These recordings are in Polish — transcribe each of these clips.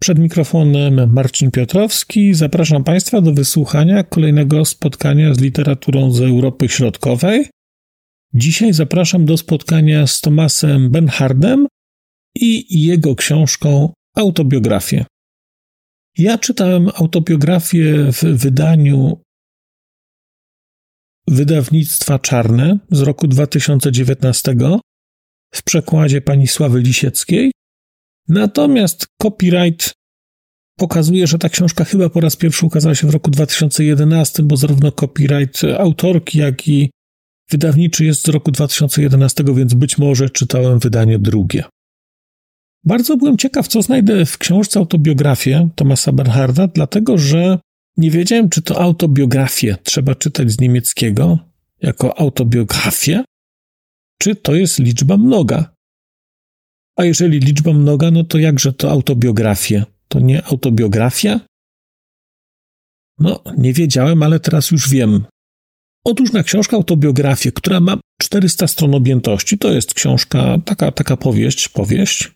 Przed mikrofonem Marcin Piotrowski. Zapraszam Państwa do wysłuchania kolejnego spotkania z literaturą z Europy Środkowej. Dzisiaj zapraszam do spotkania z Tomasem Benhardem i jego książką Autobiografię. Ja czytałem autobiografię w wydaniu wydawnictwa Czarne z roku 2019 w przekładzie pani Sławy Lisieckiej. Natomiast copyright pokazuje, że ta książka chyba po raz pierwszy ukazała się w roku 2011, bo zarówno copyright autorki, jak i wydawniczy jest z roku 2011, więc być może czytałem wydanie drugie. Bardzo byłem ciekaw, co znajdę w książce autobiografię Tomasa Bernharda, dlatego że nie wiedziałem, czy to autobiografię trzeba czytać z niemieckiego jako autobiografię, czy to jest liczba mnoga. A jeżeli liczba mnoga, no to jakże to autobiografię? To nie autobiografia? No, nie wiedziałem, ale teraz już wiem. Otóż na książkę autobiografię, która ma 400 stron objętości, to jest książka, taka, taka powieść, powieść.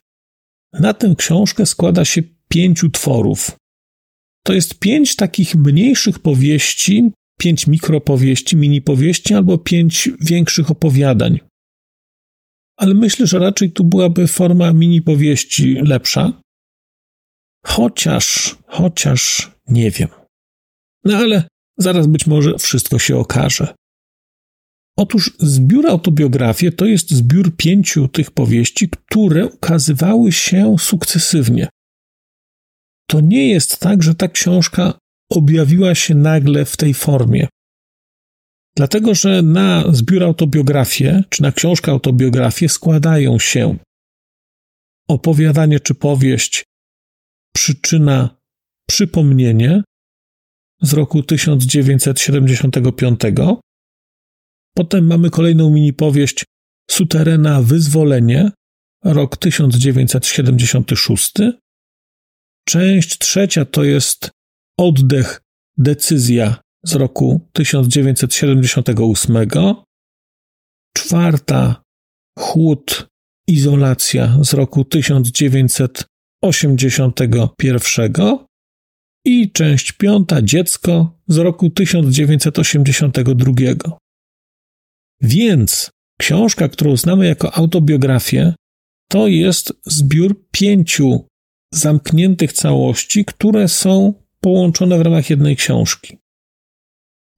Na tę książkę składa się pięciu tworów. To jest pięć takich mniejszych powieści, pięć mikropowieści, mini powieści albo pięć większych opowiadań. Ale myślę, że raczej tu byłaby forma mini powieści lepsza. Chociaż, chociaż nie wiem. No ale zaraz być może wszystko się okaże. Otóż zbiór autobiografii to jest zbiór pięciu tych powieści, które ukazywały się sukcesywnie to nie jest tak, że ta książka objawiła się nagle w tej formie. Dlatego, że na zbiór autobiografię, czy na książkę autobiografię składają się opowiadanie czy powieść Przyczyna Przypomnienie z roku 1975. Potem mamy kolejną mini powieść Suterena Wyzwolenie, rok 1976. Część trzecia to jest oddech, decyzja z roku 1978. Czwarta chłód, izolacja z roku 1981. I część piąta dziecko z roku 1982. Więc książka, którą znamy jako autobiografię, to jest zbiór pięciu zamkniętych całości, które są połączone w ramach jednej książki.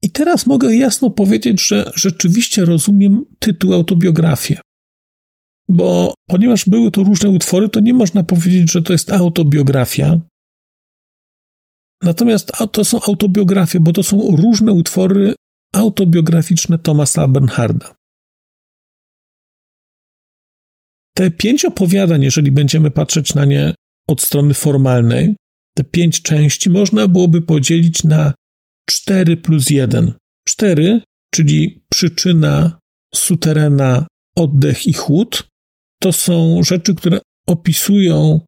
I teraz mogę jasno powiedzieć, że rzeczywiście rozumiem tytuł autobiografię. Bo ponieważ były to różne utwory, to nie można powiedzieć, że to jest autobiografia. Natomiast to są autobiografie, bo to są różne utwory autobiograficzne Thomasa Bernharda. Te pięć opowiadań, jeżeli będziemy patrzeć na nie od strony formalnej, te pięć części można byłoby podzielić na 4 plus 1. 4, czyli przyczyna, suterena, oddech i chłód, to są rzeczy, które opisują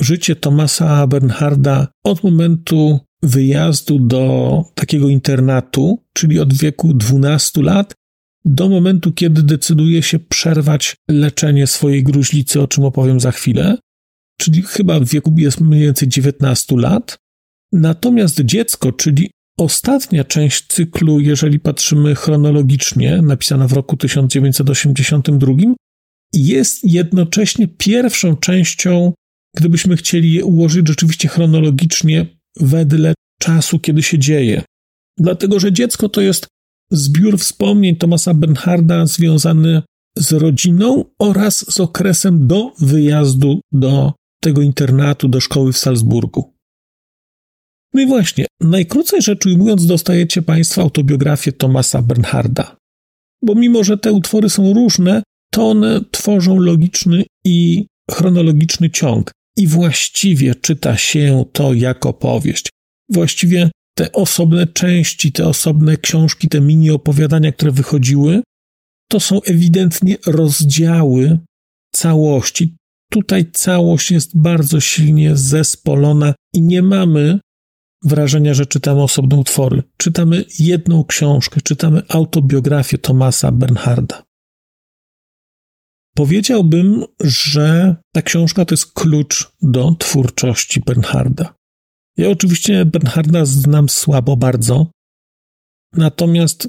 życie Tomasa Bernharda od momentu wyjazdu do takiego internatu, czyli od wieku 12 lat, do momentu, kiedy decyduje się przerwać leczenie swojej gruźlicy, o czym opowiem za chwilę czyli chyba w wieku jest mniej więcej 19 lat. Natomiast dziecko, czyli ostatnia część cyklu, jeżeli patrzymy chronologicznie, napisana w roku 1982, jest jednocześnie pierwszą częścią, gdybyśmy chcieli je ułożyć rzeczywiście chronologicznie wedle czasu, kiedy się dzieje. Dlatego, że dziecko to jest zbiór wspomnień Tomasa Bernharda związany z rodziną oraz z okresem do wyjazdu do tego internatu do szkoły w Salzburgu. No i właśnie, najkrócej rzecz ujmując, dostajecie Państwo autobiografię Tomasa Bernharda. Bo mimo, że te utwory są różne, to one tworzą logiczny i chronologiczny ciąg. I właściwie czyta się to jako powieść. Właściwie te osobne części, te osobne książki, te mini opowiadania, które wychodziły, to są ewidentnie rozdziały całości. Tutaj całość jest bardzo silnie zespolona i nie mamy wrażenia, że czytamy osobne utwory. Czytamy jedną książkę, czytamy autobiografię Tomasa Bernharda. Powiedziałbym, że ta książka to jest klucz do twórczości Bernharda. Ja oczywiście Bernharda znam słabo bardzo, natomiast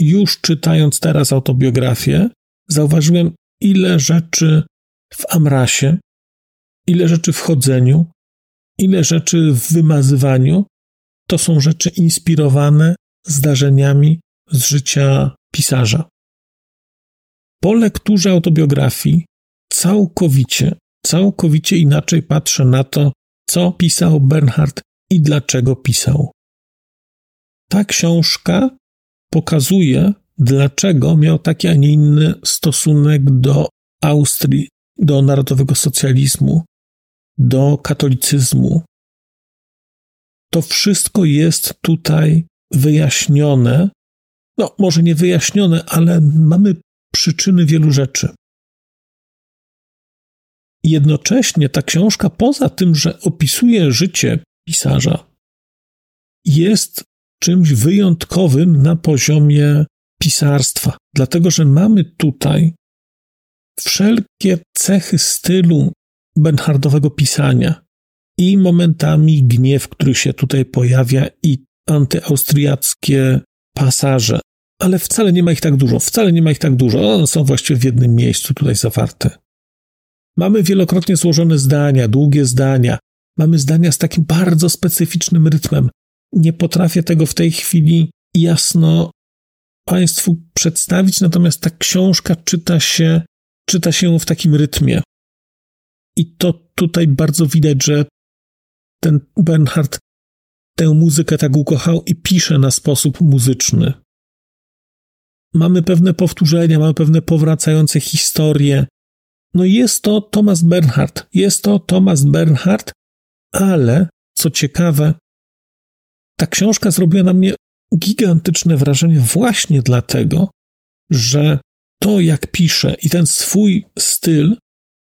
już czytając teraz autobiografię, zauważyłem, ile rzeczy w Amrasie, ile rzeczy w chodzeniu, ile rzeczy w wymazywaniu to są rzeczy inspirowane zdarzeniami z życia pisarza. Po lekturze autobiografii całkowicie, całkowicie inaczej patrzę na to, co pisał Bernhard i dlaczego pisał. Ta książka pokazuje, dlaczego miał taki, a nie inny stosunek do Austrii, do narodowego socjalizmu, do katolicyzmu. To wszystko jest tutaj wyjaśnione. No, może nie wyjaśnione, ale mamy przyczyny wielu rzeczy. Jednocześnie ta książka, poza tym, że opisuje życie pisarza, jest czymś wyjątkowym na poziomie pisarstwa, dlatego że mamy tutaj wszelkie cechy stylu Bernhardowego pisania i momentami gniew, który się tutaj pojawia, i antyaustriackie pasaże. Ale wcale nie ma ich tak dużo, wcale nie ma ich tak dużo. One są właściwie w jednym miejscu tutaj zawarte. Mamy wielokrotnie złożone zdania, długie zdania. Mamy zdania z takim bardzo specyficznym rytmem. Nie potrafię tego w tej chwili jasno Państwu przedstawić, natomiast ta książka czyta się, czyta się w takim rytmie. I to tutaj bardzo widać, że ten Bernhard tę muzykę tak ukochał i pisze na sposób muzyczny. Mamy pewne powtórzenia, mamy pewne powracające historie. No jest to Thomas Bernhard, jest to Thomas Bernhard, ale co ciekawe, ta książka zrobiła na mnie gigantyczne wrażenie właśnie dlatego, że to, jak pisze i ten swój styl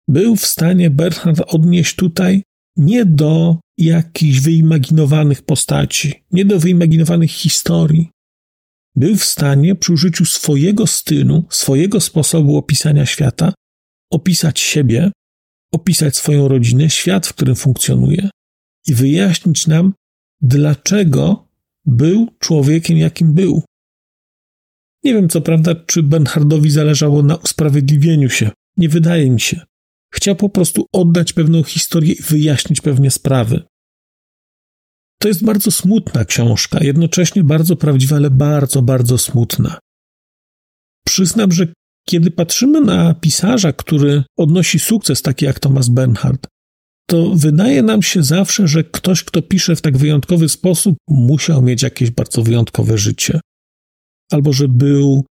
był w stanie Bernhard odnieść tutaj nie do jakichś wyimaginowanych postaci, nie do wyimaginowanych historii. Był w stanie przy użyciu swojego stylu, swojego sposobu opisania świata, opisać siebie, opisać swoją rodzinę, świat, w którym funkcjonuje i wyjaśnić nam, dlaczego był człowiekiem, jakim był. Nie wiem, co prawda, czy Bernhardowi zależało na usprawiedliwieniu się. Nie wydaje mi się. Chciał po prostu oddać pewną historię i wyjaśnić pewne sprawy. To jest bardzo smutna książka, jednocześnie bardzo prawdziwa, ale bardzo, bardzo smutna. Przyznam, że kiedy patrzymy na pisarza, który odnosi sukces, taki jak Thomas Bernhard, to wydaje nam się zawsze, że ktoś, kto pisze w tak wyjątkowy sposób, musiał mieć jakieś bardzo wyjątkowe życie. Albo że był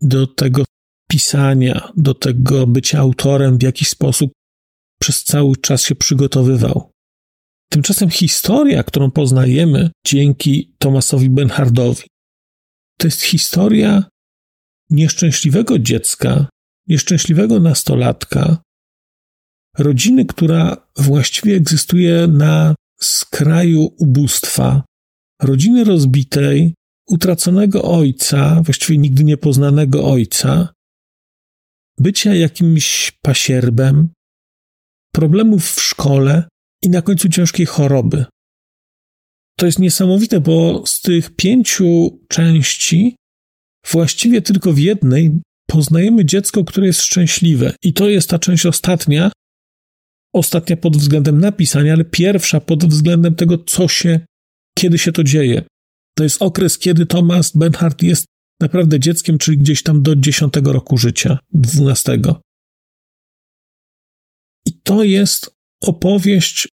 do tego pisania, do tego bycia autorem w jakiś sposób przez cały czas się przygotowywał. Tymczasem historia, którą poznajemy dzięki Thomasowi Benhardowi, to jest historia nieszczęśliwego dziecka, nieszczęśliwego nastolatka, rodziny, która właściwie egzystuje na skraju ubóstwa, rodziny rozbitej, utraconego ojca, właściwie nigdy niepoznanego ojca, bycia jakimś pasierbem, problemów w szkole i na końcu ciężkiej choroby. To jest niesamowite, bo z tych pięciu części właściwie tylko w jednej poznajemy dziecko, które jest szczęśliwe. I to jest ta część ostatnia, ostatnia pod względem napisania, ale pierwsza pod względem tego, co się, kiedy się to dzieje. To jest okres, kiedy Thomas Benhart jest naprawdę dzieckiem, czyli gdzieś tam do 10 roku życia, 12. I to jest opowieść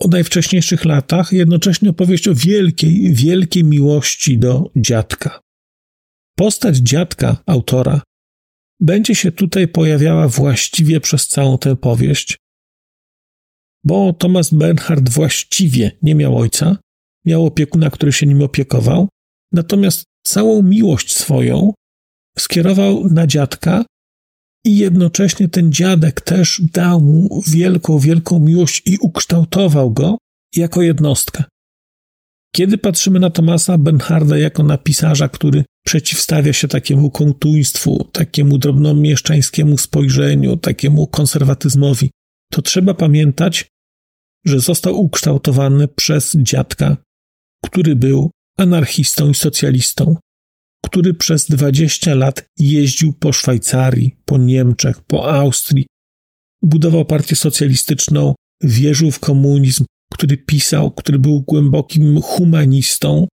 o najwcześniejszych latach, jednocześnie opowieść o wielkiej, wielkiej miłości do dziadka. Postać dziadka autora będzie się tutaj pojawiała właściwie przez całą tę powieść, bo Thomas Bernhard właściwie nie miał ojca, miał opiekuna, który się nim opiekował, natomiast całą miłość swoją skierował na dziadka i jednocześnie ten dziadek też dał mu wielką, wielką miłość i ukształtował go jako jednostkę. Kiedy patrzymy na Tomasa Bernharda jako na pisarza, który przeciwstawia się takiemu kontuństwu, takiemu drobnomieszczańskiemu spojrzeniu, takiemu konserwatyzmowi, to trzeba pamiętać, że został ukształtowany przez dziadka, który był anarchistą i socjalistą, który przez 20 lat jeździł po Szwajcarii, po Niemczech, po Austrii, budował partię socjalistyczną, wierzył w komunizm, który pisał, który był głębokim humanistą,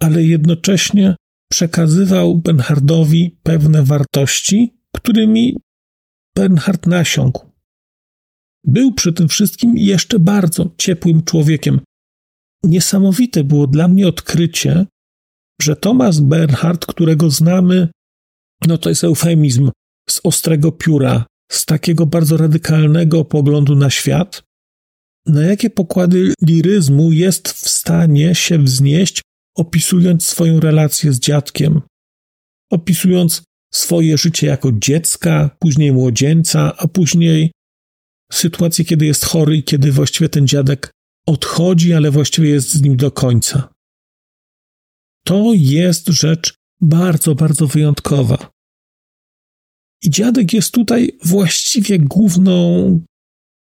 ale jednocześnie przekazywał Bernhardowi pewne wartości, którymi Bernhard nasiąkł. Był przy tym wszystkim jeszcze bardzo ciepłym człowiekiem. Niesamowite było dla mnie odkrycie, że Thomas Bernhard, którego znamy, no to jest eufemizm z ostrego pióra, z takiego bardzo radykalnego poglądu na świat, na jakie pokłady liryzmu jest w stanie się wznieść, opisując swoją relację z dziadkiem, opisując swoje życie jako dziecka, później młodzieńca, a później sytuację, kiedy jest chory i kiedy właściwie ten dziadek odchodzi, ale właściwie jest z nim do końca. To jest rzecz bardzo, bardzo wyjątkowa. I dziadek jest tutaj właściwie główną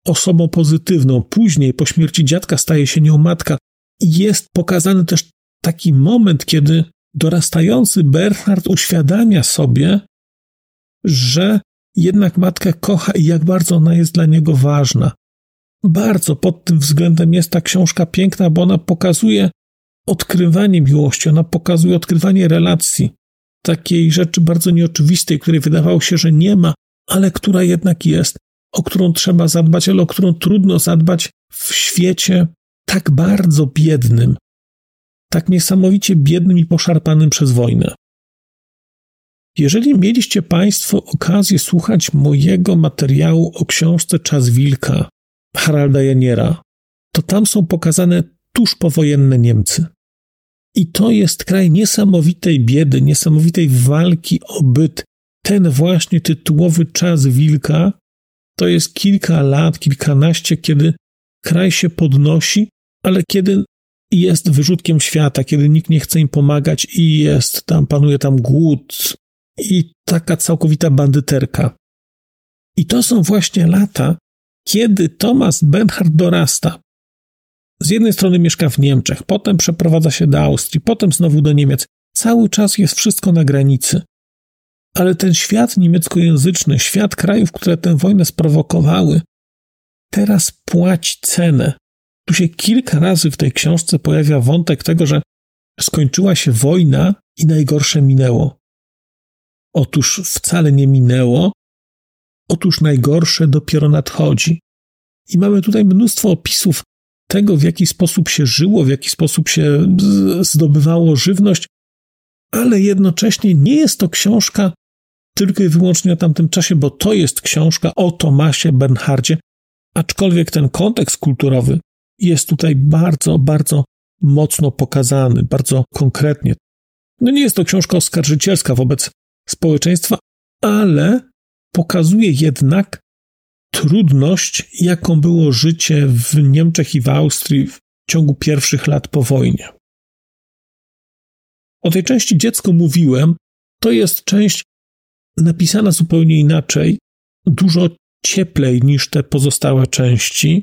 osobą pozytywną. Później, po śmierci dziadka, staje się nią matka. I jest pokazany też taki moment, kiedy dorastający Bernhard uświadamia sobie, że jednak matkę kocha i jak bardzo ona jest dla niego ważna. Bardzo pod tym względem jest ta książka piękna, bo ona pokazuje odkrywanie miłości, ona pokazuje odkrywanie relacji, takiej rzeczy bardzo nieoczywistej, której wydawało się, że nie ma, ale która jednak jest, o którą trzeba zadbać, ale o którą trudno zadbać w świecie tak bardzo biednym, tak niesamowicie biednym i poszarpanym przez wojnę. Jeżeli mieliście Państwo okazję słuchać mojego materiału o książce Czas Wilka Haralda Janiera, to tam są pokazane tuż powojenne Niemcy. I to jest kraj niesamowitej biedy, niesamowitej walki o byt. Ten właśnie tytułowy czas wilka to jest kilka lat, kilkanaście, kiedy kraj się podnosi, ale kiedy jest wyrzutkiem świata, kiedy nikt nie chce im pomagać i jest tam, panuje tam głód i taka całkowita bandyterka. I to są właśnie lata, kiedy Thomas Bernhard dorasta. Z jednej strony mieszka w Niemczech, potem przeprowadza się do Austrii, potem znowu do Niemiec. Cały czas jest wszystko na granicy. Ale ten świat niemieckojęzyczny, świat krajów, które tę wojnę sprowokowały, teraz płaci cenę. Tu się kilka razy w tej książce pojawia wątek tego, że skończyła się wojna i najgorsze minęło. Otóż wcale nie minęło, otóż najgorsze dopiero nadchodzi. I mamy tutaj mnóstwo opisów tego, w jaki sposób się żyło, w jaki sposób się zdobywało żywność, ale jednocześnie nie jest to książka tylko i wyłącznie o tamtym czasie, bo to jest książka o Tomasie Bernhardzie, aczkolwiek ten kontekst kulturowy jest tutaj bardzo, bardzo mocno pokazany, bardzo konkretnie. No nie jest to książka oskarżycielska wobec społeczeństwa, ale pokazuje jednak trudność, jaką było życie w Niemczech i w Austrii w ciągu pierwszych lat po wojnie. O tej części dziecko mówiłem, to jest część napisana zupełnie inaczej, dużo cieplej niż te pozostałe części,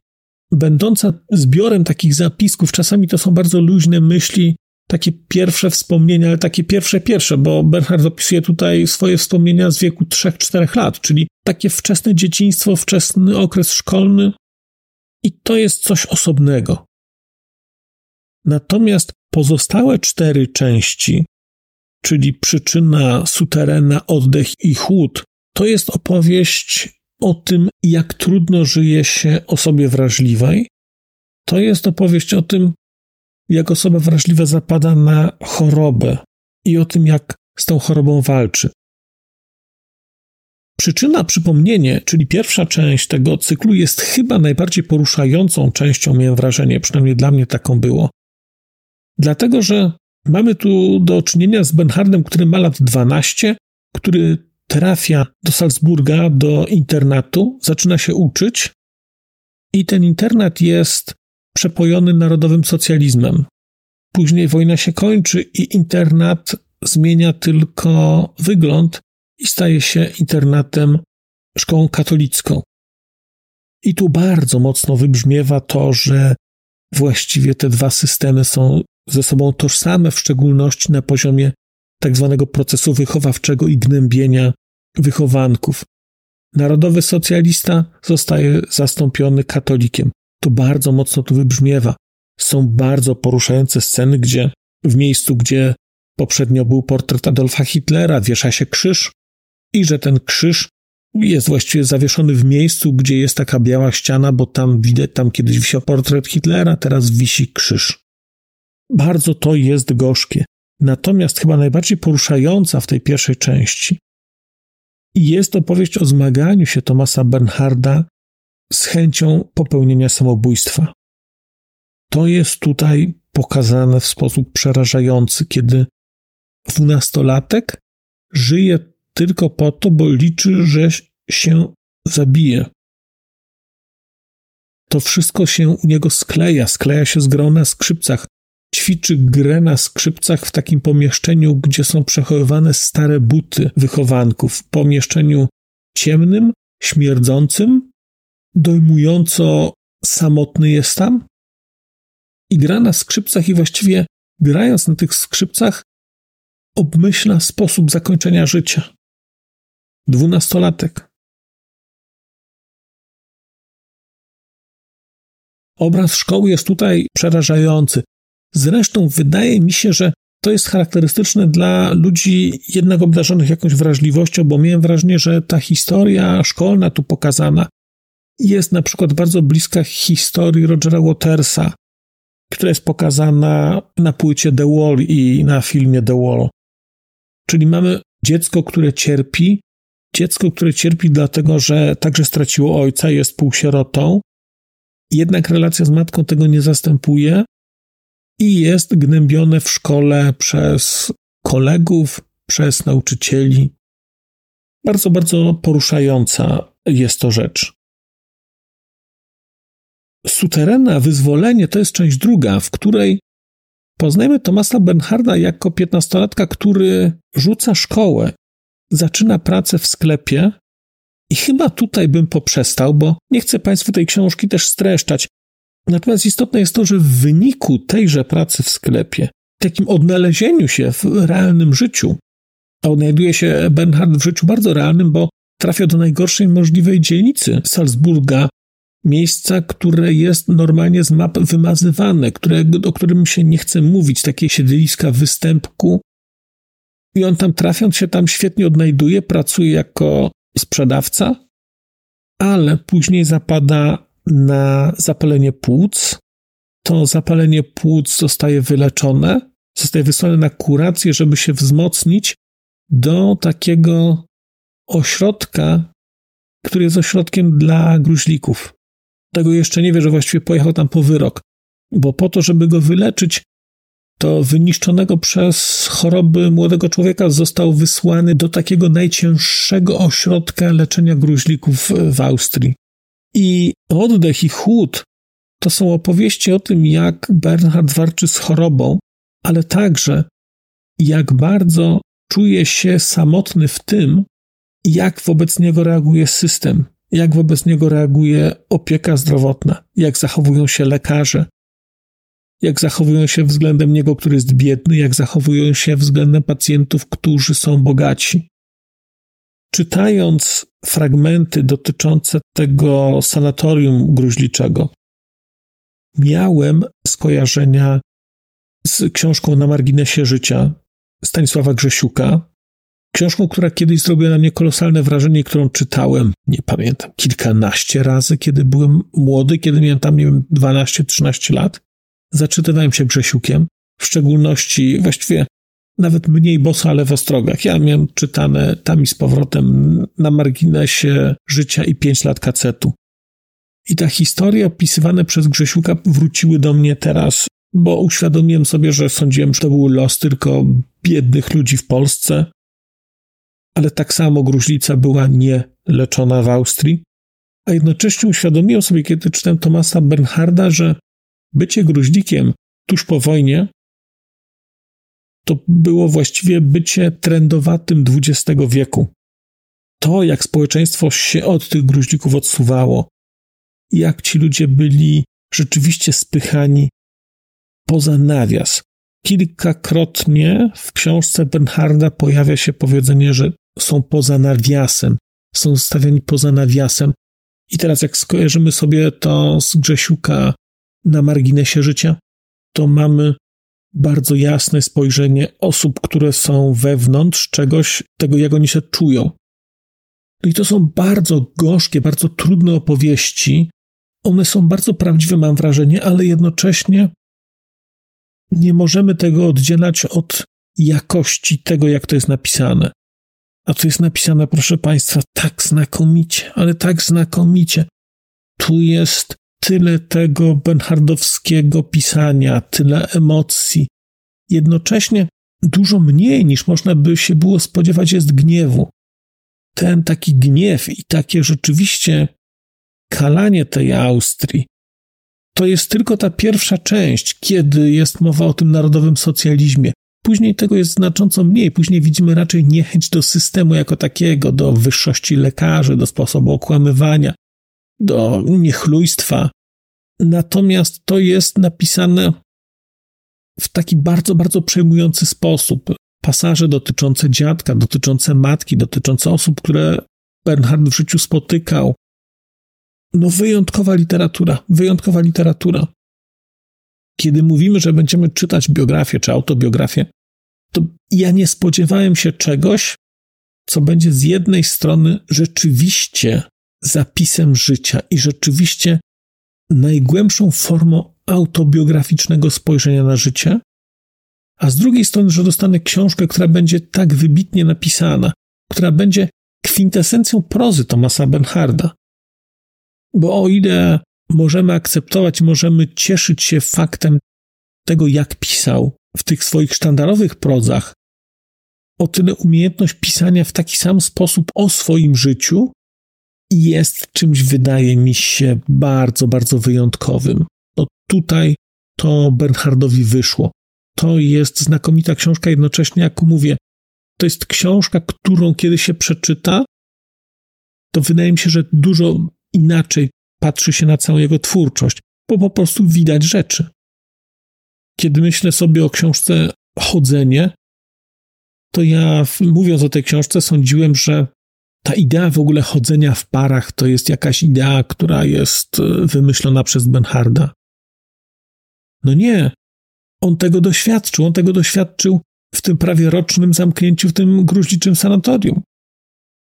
będąca zbiorem takich zapisków. Czasami to są bardzo luźne myśli, takie pierwsze wspomnienia, ale takie pierwsze, pierwsze, bo Bernhard opisuje tutaj swoje wspomnienia z wieku 3-4 lat, czyli takie wczesne dzieciństwo, wczesny okres szkolny i to jest coś osobnego. Natomiast pozostałe cztery części, czyli przyczyna, suterena, oddech i chłód, to jest opowieść o tym, jak trudno żyje się osobie wrażliwej. To jest opowieść o tym, jak osoba wrażliwa zapada na chorobę i o tym, jak z tą chorobą walczy. Przyczyna przypomnienie, czyli pierwsza część tego cyklu, jest chyba najbardziej poruszającą częścią, miałem wrażenie, przynajmniej dla mnie taką było. Dlatego, że mamy tu do czynienia z Bernhardem, który ma lat 12, który trafia do Salzburga, do internatu, zaczyna się uczyć i ten internat jest przepojony narodowym socjalizmem. Później wojna się kończy i internat zmienia tylko wygląd i staje się internatem szkołą katolicką. I tu bardzo mocno wybrzmiewa to, że właściwie te dwa systemy są ze sobą tożsame, w szczególności na poziomie tak zwanego procesu wychowawczego i gnębienia wychowanków. Narodowy socjalista zostaje zastąpiony katolikiem. To bardzo mocno tu wybrzmiewa. Są bardzo poruszające sceny, gdzie w miejscu, gdzie poprzednio był portret Adolfa Hitlera, wiesza się krzyż i że ten krzyż jest właściwie zawieszony w miejscu, gdzie jest taka biała ściana, bo tam widać, tam kiedyś wisiał portret Hitlera, teraz wisi krzyż. Bardzo to jest gorzkie. Natomiast chyba najbardziej poruszająca w tej pierwszej części jest opowieść o zmaganiu się Tomasa Bernharda z chęcią popełnienia samobójstwa. To jest tutaj pokazane w sposób przerażający, kiedy dwunastolatek żyje tylko po to, bo liczy, że się zabije. To wszystko się u niego skleja, skleja się z grą na skrzypcach. Ćwiczy grę na skrzypcach w takim pomieszczeniu, gdzie są przechowywane stare buty wychowanków. W pomieszczeniu ciemnym, śmierdzącym, dojmująco samotny jest tam. I gra na skrzypcach i właściwie grając na tych skrzypcach obmyśla sposób zakończenia życia. Dwunastolatek. Obraz szkoły jest tutaj przerażający. Zresztą wydaje mi się, że to jest charakterystyczne dla ludzi jednak obdarzonych jakąś wrażliwością, bo miałem wrażenie, że ta historia szkolna tu pokazana jest na przykład bardzo bliska historii Rogera Watersa, która jest pokazana na płycie The Wall i na filmie The Wall. Czyli mamy dziecko, które cierpi, dziecko, które cierpi dlatego, że także straciło ojca, jest półsierotą, jednak relacja z matką tego nie zastępuje i jest gnębione w szkole przez kolegów, przez nauczycieli. Bardzo, bardzo poruszająca jest to rzecz. Suterena, wyzwolenie to jest część druga, w której poznajemy Tomasa Bernharda jako piętnastolatka, który rzuca szkołę, zaczyna pracę w sklepie i chyba tutaj bym poprzestał, bo nie chcę Państwu tej książki też streszczać. Natomiast istotne jest to, że w wyniku tejże pracy w sklepie, takim odnalezieniu się w realnym życiu, a odnajduje się Bernhard w życiu bardzo realnym, bo trafia do najgorszej możliwej dzielnicy Salzburga, miejsca, które jest normalnie z map wymazywane, które, o którym się nie chce mówić, takie siedliska występku. I on tam trafiąc się tam świetnie odnajduje, pracuje jako sprzedawca, ale później zapada na zapalenie płuc. To zapalenie płuc zostaje wyleczone, zostaje wysłane na kurację, żeby się wzmocnić do takiego ośrodka, który jest ośrodkiem dla gruźlików. Tego jeszcze nie wie, że właściwie pojechał tam po wyrok, bo po to, żeby go wyleczyć, to wyniszczonego przez choroby młodego człowieka został wysłany do takiego najcięższego ośrodka leczenia gruźlików w Austrii. I oddech i chłód to są opowieści o tym, jak Bernhard walczy z chorobą, ale także jak bardzo czuje się samotny w tym, jak wobec niego reaguje system, jak wobec niego reaguje opieka zdrowotna, jak zachowują się lekarze, jak zachowują się względem niego, który jest biedny, jak zachowują się względem pacjentów, którzy są bogaci. Czytając fragmenty dotyczące tego sanatorium gruźliczego, miałem skojarzenia z książką na marginesie życia Stanisława Grzesiuka, książką, która kiedyś zrobiła na mnie kolosalne wrażenie, którą czytałem, nie pamiętam, kilkanaście razy, kiedy byłem młody, kiedy miałem tam, nie wiem, 12-13 lat. Zaczytywałem się Grzesiukiem, w szczególności właściwie nawet mniej boso, ale w ostrogach. Ja miałem czytane tam i z powrotem na marginesie życia i pięć lat kacetu. I ta historia opisywane przez Grzesiuka wróciły do mnie teraz bo uświadomiłem sobie, że sądziłem, że to był los tylko biednych ludzi w Polsce, ale tak samo gruźlica była nie leczona w Austrii, a jednocześnie uświadomiłem sobie, kiedy czytałem Tomasa Bernharda, że bycie gruźlikiem tuż po wojnie to było właściwie bycie trendowatym XX wieku. To, jak społeczeństwo się od tych gruźlików odsuwało, jak ci ludzie byli rzeczywiście spychani poza nawias. Kilkakrotnie w książce Bernharda pojawia się powiedzenie, że są poza nawiasem, są stawiani poza nawiasem. I teraz, jak skojarzymy sobie to z Grzesiuka na marginesie życia, to mamy bardzo jasne spojrzenie osób, które są wewnątrz czegoś, tego jak oni się czują. No I to są bardzo gorzkie, bardzo trudne opowieści. One są bardzo prawdziwe, mam wrażenie, ale jednocześnie nie możemy tego oddzielać od jakości tego, jak to jest napisane. A to jest napisane, proszę Państwa, tak znakomicie, ale tak znakomicie. Tu jest tyle tego benhardowskiego pisania, tyle emocji. Jednocześnie dużo mniej niż można by się było spodziewać jest gniewu. Ten taki gniew i takie rzeczywiście kalanie tej Austrii, to jest tylko ta pierwsza część, kiedy jest mowa o tym narodowym socjalizmie. Później tego jest znacząco mniej. Później widzimy raczej niechęć do systemu jako takiego, do wyższości lekarzy, do sposobu okłamywania, do niechlujstwa. Natomiast to jest napisane w taki bardzo, bardzo przejmujący sposób. Pasaże dotyczące dziadka, dotyczące matki, dotyczące osób, które Bernhard w życiu spotykał. No, wyjątkowa literatura, wyjątkowa literatura. Kiedy mówimy, że będziemy czytać biografię czy autobiografię, to ja nie spodziewałem się czegoś, co będzie z jednej strony rzeczywiście zapisem życia i rzeczywiście najgłębszą formą autobiograficznego spojrzenia na życie, a z drugiej strony, że dostanę książkę, która będzie tak wybitnie napisana, która będzie kwintesencją prozy Tomasa Benharda. Bo o ile możemy akceptować, możemy cieszyć się faktem tego, jak pisał w tych swoich sztandarowych prozach, o tyle umiejętność pisania w taki sam sposób o swoim życiu jest czymś, wydaje mi się, bardzo, bardzo wyjątkowym. No tutaj to Bernhardowi wyszło. To jest znakomita książka, jednocześnie, jak mówię, to jest książka, którą kiedy się przeczyta, to wydaje mi się, że dużo inaczej patrzy się na całą jego twórczość, bo po prostu widać rzeczy. Kiedy myślę sobie o książce Chodzenie, to ja, mówiąc o tej książce, sądziłem, że ta idea w ogóle chodzenia w parach to jest jakaś idea, która jest e, wymyślona przez Benharda. No nie. On tego doświadczył. On tego doświadczył w tym prawie rocznym zamknięciu w tym gruźliczym sanatorium.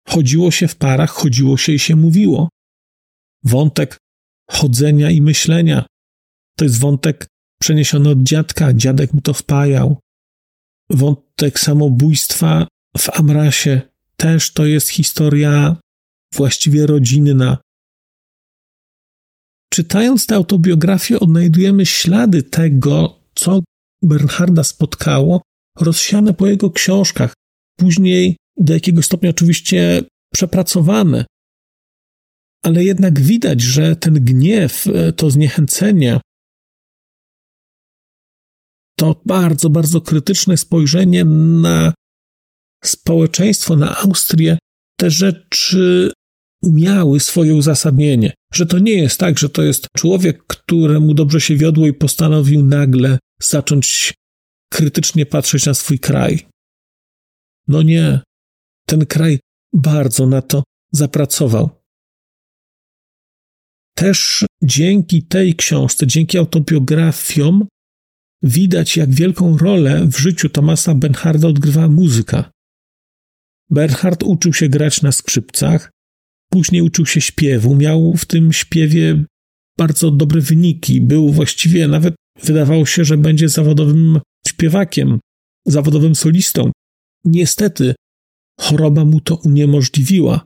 Chodziło się w parach, chodziło się i się mówiło. Wątek chodzenia i myślenia to jest wątek przeniesiony od dziadka. Dziadek mu to wpajał. Wątek samobójstwa w Amrasie też to jest historia właściwie rodzinna. Czytając tę autobiografię, odnajdujemy ślady tego, co Bernharda spotkało, rozsiane po jego książkach, później do jakiegoś stopnia oczywiście przepracowane. Ale jednak widać, że ten gniew, to zniechęcenie, to bardzo, bardzo krytyczne spojrzenie na społeczeństwo, na Austrię, te rzeczy miały swoje uzasadnienie. Że to nie jest tak, że to jest człowiek, któremu dobrze się wiodło i postanowił nagle zacząć krytycznie patrzeć na swój kraj. No nie. Ten kraj bardzo na to zapracował. Też dzięki tej książce, dzięki autobiografiom, widać, jak wielką rolę w życiu Tomasa Benharda odgrywa muzyka. Bernhard uczył się grać na skrzypcach, później uczył się śpiewu, miał w tym śpiewie bardzo dobre wyniki, był właściwie nawet wydawało się, że będzie zawodowym śpiewakiem, zawodowym solistą. Niestety choroba mu to uniemożliwiła.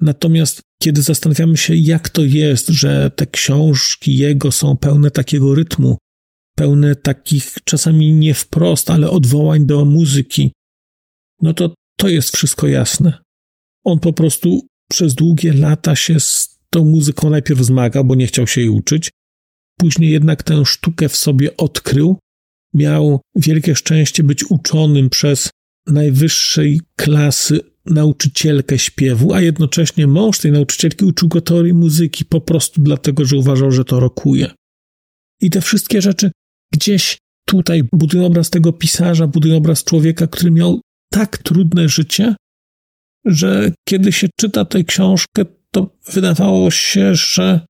Natomiast kiedy zastanawiamy się, jak to jest, że te książki jego są pełne takiego rytmu, pełne takich czasami nie wprost, ale odwołań do muzyki, no to to jest wszystko jasne. On po prostu przez długie lata się z tą muzyką najpierw zmagał, bo nie chciał się jej uczyć. Później jednak tę sztukę w sobie odkrył. Miał wielkie szczęście być uczonym przez najwyższej klasy nauczycielkę śpiewu, a jednocześnie mąż tej nauczycielki uczył go teorii muzyki po prostu dlatego, że uważał, że to rokuje. I te wszystkie rzeczy gdzieś tutaj budują obraz tego pisarza, budują obraz człowieka, który miał tak trudne życie, że kiedy się czyta tę książkę, to wydawało się, że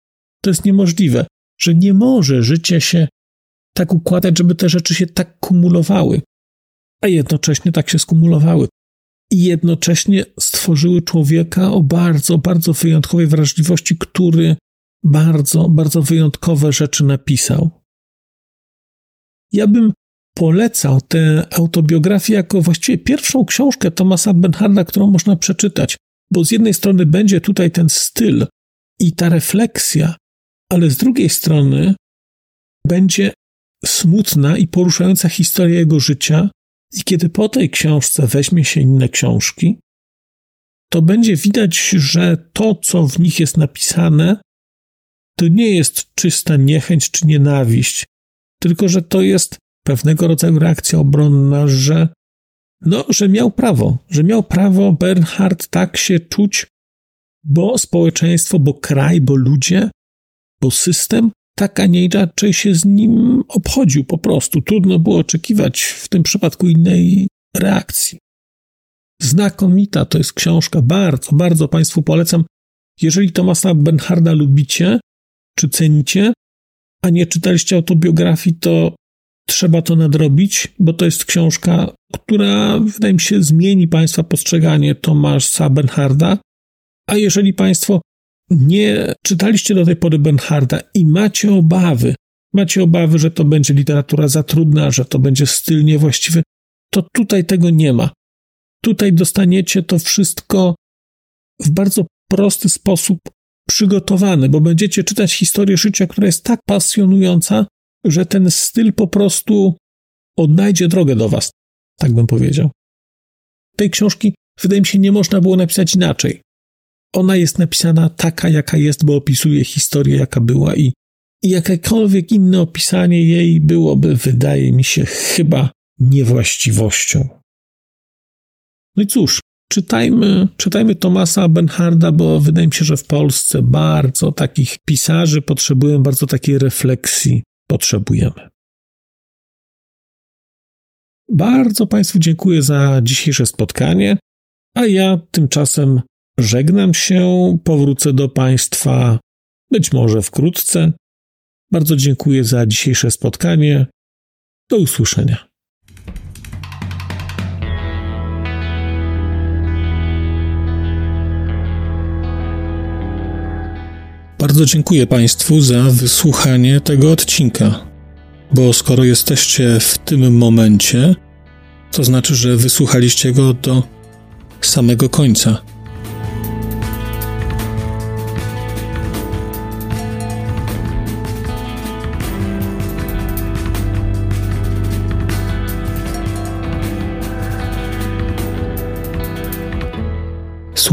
to jest niemożliwe, że nie może życie się tak układać, żeby te rzeczy się tak kumulowały, a jednocześnie tak się skumulowały. I jednocześnie stworzyły człowieka o bardzo, bardzo wyjątkowej wrażliwości, który bardzo, bardzo wyjątkowe rzeczy napisał. Ja bym polecał tę autobiografię jako właściwie pierwszą książkę Thomasa Benharda, którą można przeczytać, bo z jednej strony będzie tutaj ten styl i ta refleksja, ale z drugiej strony będzie smutna i poruszająca historia jego życia, i kiedy po tej książce weźmie się inne książki, to będzie widać, że to, co w nich jest napisane, to nie jest czysta niechęć czy nienawiść, tylko że to jest pewnego rodzaju reakcja obronna, że no, że miał prawo, że miał prawo Bernhard tak się czuć, bo społeczeństwo, bo kraj, bo ludzie, bo system tak, a nie inaczej się z nim obchodził po prostu. Trudno było oczekiwać w tym przypadku innej reakcji. Znakomita to jest książka, bardzo, bardzo Państwu polecam. Jeżeli Tomasa Benharda lubicie, czy cenicie, a nie czytaliście autobiografii, to trzeba to nadrobić, bo to jest książka, która wydaje mi się zmieni Państwa postrzeganie Tomasa Benharda. A jeżeli Państwo nie czytaliście do tej pory Benharda i macie obawy, macie obawy, że to będzie literatura za trudna, że to będzie styl niewłaściwy, to tutaj tego nie ma. Tutaj dostaniecie to wszystko w bardzo prosty sposób przygotowane, bo będziecie czytać historię życia, która jest tak pasjonująca, że ten styl po prostu odnajdzie drogę do Was, tak bym powiedział. Tej książki, wydaje mi się, nie można było napisać inaczej. Ona jest napisana taka, jaka jest, bo opisuje historię, jaka była i, i jakiekolwiek inne opisanie jej byłoby, wydaje mi się, chyba niewłaściwością. No i cóż, czytajmy, czytajmy Tomasa Benharda, bo wydaje mi się, że w Polsce bardzo takich pisarzy potrzebują, bardzo takiej refleksji potrzebujemy. Bardzo Państwu dziękuję za dzisiejsze spotkanie, a ja tymczasem żegnam się, powrócę do Państwa być może wkrótce. Bardzo dziękuję za dzisiejsze spotkanie. Do usłyszenia. Bardzo dziękuję Państwu za wysłuchanie tego odcinka, bo skoro jesteście w tym momencie, to znaczy, że wysłuchaliście go do samego końca.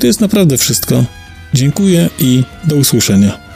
To jest naprawdę wszystko. Dziękuję i do usłyszenia.